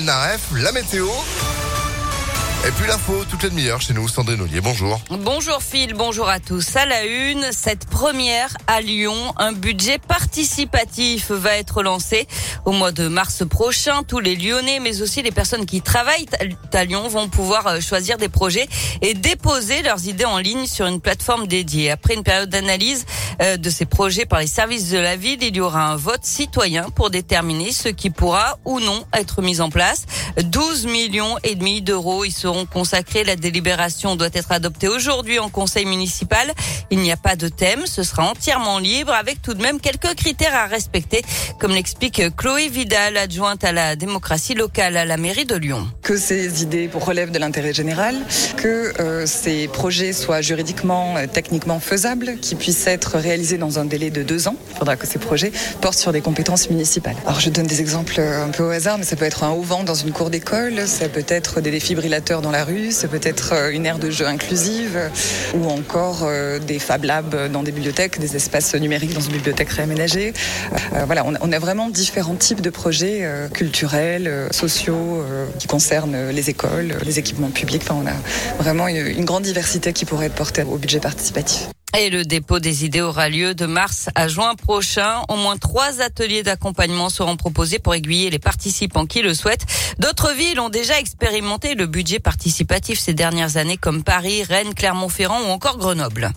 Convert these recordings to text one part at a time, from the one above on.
Polnareff, la météo. Et puis l'info, toutes les demi-heures chez nous, Sandrine Ollier, bonjour. Bonjour Phil, bonjour à tous. À la une, cette première à Lyon, un budget participatif va être lancé au mois de mars prochain. Tous les Lyonnais, mais aussi les personnes qui travaillent à Lyon vont pouvoir euh, choisir des projets et déposer leurs idées en ligne sur une plateforme dédiée. Après une période d'analyse euh, de ces projets par les services de la ville, il y aura un vote citoyen pour déterminer ce qui pourra ou non être mis en place. 12 millions et demi d'euros consacrés. La délibération doit être adoptée aujourd'hui en conseil municipal. Il n'y a pas de thème, ce sera entièrement libre avec tout de même quelques critères à respecter, comme l'explique Chloé Vidal, adjointe à la démocratie locale à la mairie de Lyon. Que ces idées relèvent de l'intérêt général, que euh, ces projets soient juridiquement, euh, techniquement faisables, qu'ils puissent être réalisés dans un délai de deux ans. Il faudra que ces projets portent sur des compétences municipales. Alors je donne des exemples euh, un peu au hasard, mais ça peut être un haut vent dans une cour d'école, ça peut être des défibrillateurs dans la rue, ça peut être euh, une aire de jeu inclusive ou encore euh, des Fab Labs dans des bibliothèques, des espaces numériques dans une bibliothèque réaménagée. Euh, voilà, on a vraiment différents types de projets culturels, sociaux qui concernent les écoles, les équipements publics. Enfin, on a vraiment une grande diversité qui pourrait être portée au budget participatif. Et le dépôt des idées aura lieu de mars à juin prochain. Au moins trois ateliers d'accompagnement seront proposés pour aiguiller les participants qui le souhaitent. D'autres villes ont déjà expérimenté le budget participatif ces dernières années comme Paris, Rennes, Clermont-Ferrand ou encore Grenoble.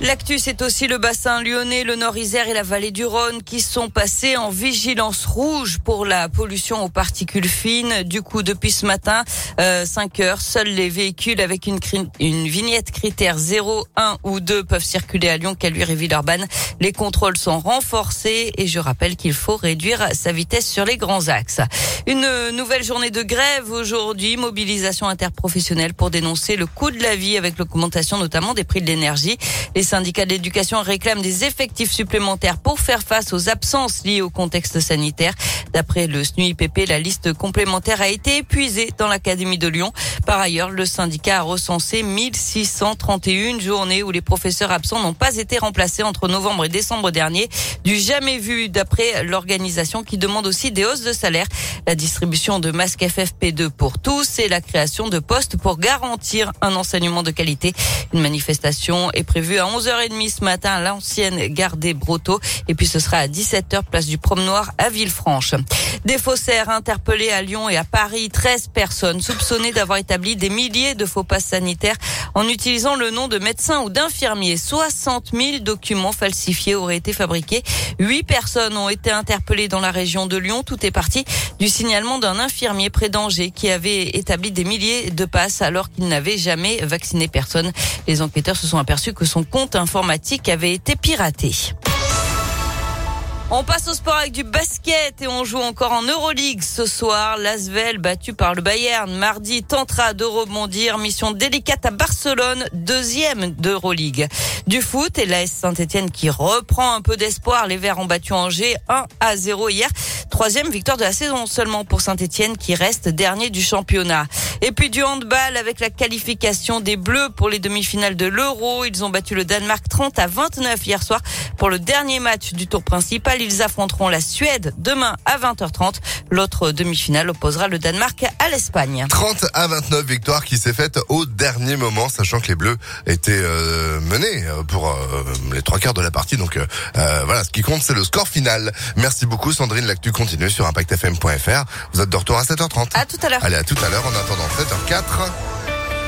L'actu, c'est aussi le bassin lyonnais, le Nord-Isère et la vallée du Rhône qui sont passés en vigilance rouge pour la pollution aux particules fines. Du coup, depuis ce matin, euh, 5 heures, seuls les véhicules avec une, une vignette critère 0, 1 ou 2 peuvent circuler à Lyon, Caluire et Villeurbanne. Les contrôles sont renforcés et je rappelle qu'il faut réduire sa vitesse sur les grands axes. Une nouvelle journée de grève aujourd'hui, mobilisation interprofessionnelle pour dénoncer le coût de la vie avec l'augmentation notamment des prix de l'énergie. Syndicats d'éducation réclament des effectifs supplémentaires pour faire face aux absences liées au contexte sanitaire. D'après le SNUIPP, la liste complémentaire a été épuisée dans l'Académie de Lyon. Par ailleurs, le syndicat a recensé 1631 journées où les professeurs absents n'ont pas été remplacés entre novembre et décembre dernier. Du jamais vu d'après l'organisation qui demande aussi des hausses de salaire, la distribution de masques FFP2 pour tous et la création de postes pour garantir un enseignement de qualité. Une manifestation est prévue à 11h30 ce matin à l'ancienne gare des Brotteaux. Et puis ce sera à 17h place du Promenoir à Villefranche. Des faussaires interpellés à Lyon et à Paris. 13 personnes soupçonnées d'avoir établi des milliers de faux passes sanitaires en utilisant le nom de médecins ou d'infirmiers. 60 000 documents falsifiés auraient été fabriqués. Huit personnes ont été interpellées dans la région de Lyon. Tout est parti du signalement d'un infirmier près d'Angers qui avait établi des milliers de passes alors qu'il n'avait jamais vacciné personne. Les enquêteurs se sont aperçus que son compte informatique avait été piraté. On passe au sport avec du basket et on joue encore en Euroleague ce soir. L'Asvel, battu par le Bayern, mardi tentera de rebondir. Mission délicate à Barcelone, deuxième d'Euroleague. Du foot et l'AS Saint-Etienne qui reprend un peu d'espoir. Les Verts ont battu Angers 1 à 0 hier. Troisième victoire de la saison seulement pour Saint-Etienne qui reste dernier du championnat. Et puis du handball avec la qualification des Bleus pour les demi-finales de l'Euro. Ils ont battu le Danemark 30 à 29 hier soir pour le dernier match du tour principal. Ils affronteront la Suède demain à 20h30. L'autre demi-finale opposera le Danemark à l'Espagne. 30 à 29 victoire qui s'est faite au dernier moment, sachant que les Bleus étaient euh, menés euh, pour euh, les trois quarts de la partie. Donc voilà, ce qui compte, c'est le score final. Merci beaucoup Sandrine. L'actu continue sur ImpactFM.fr. Vous êtes de retour à 7h30. À tout à l'heure. Allez, à tout à l'heure. En attendant 7h04.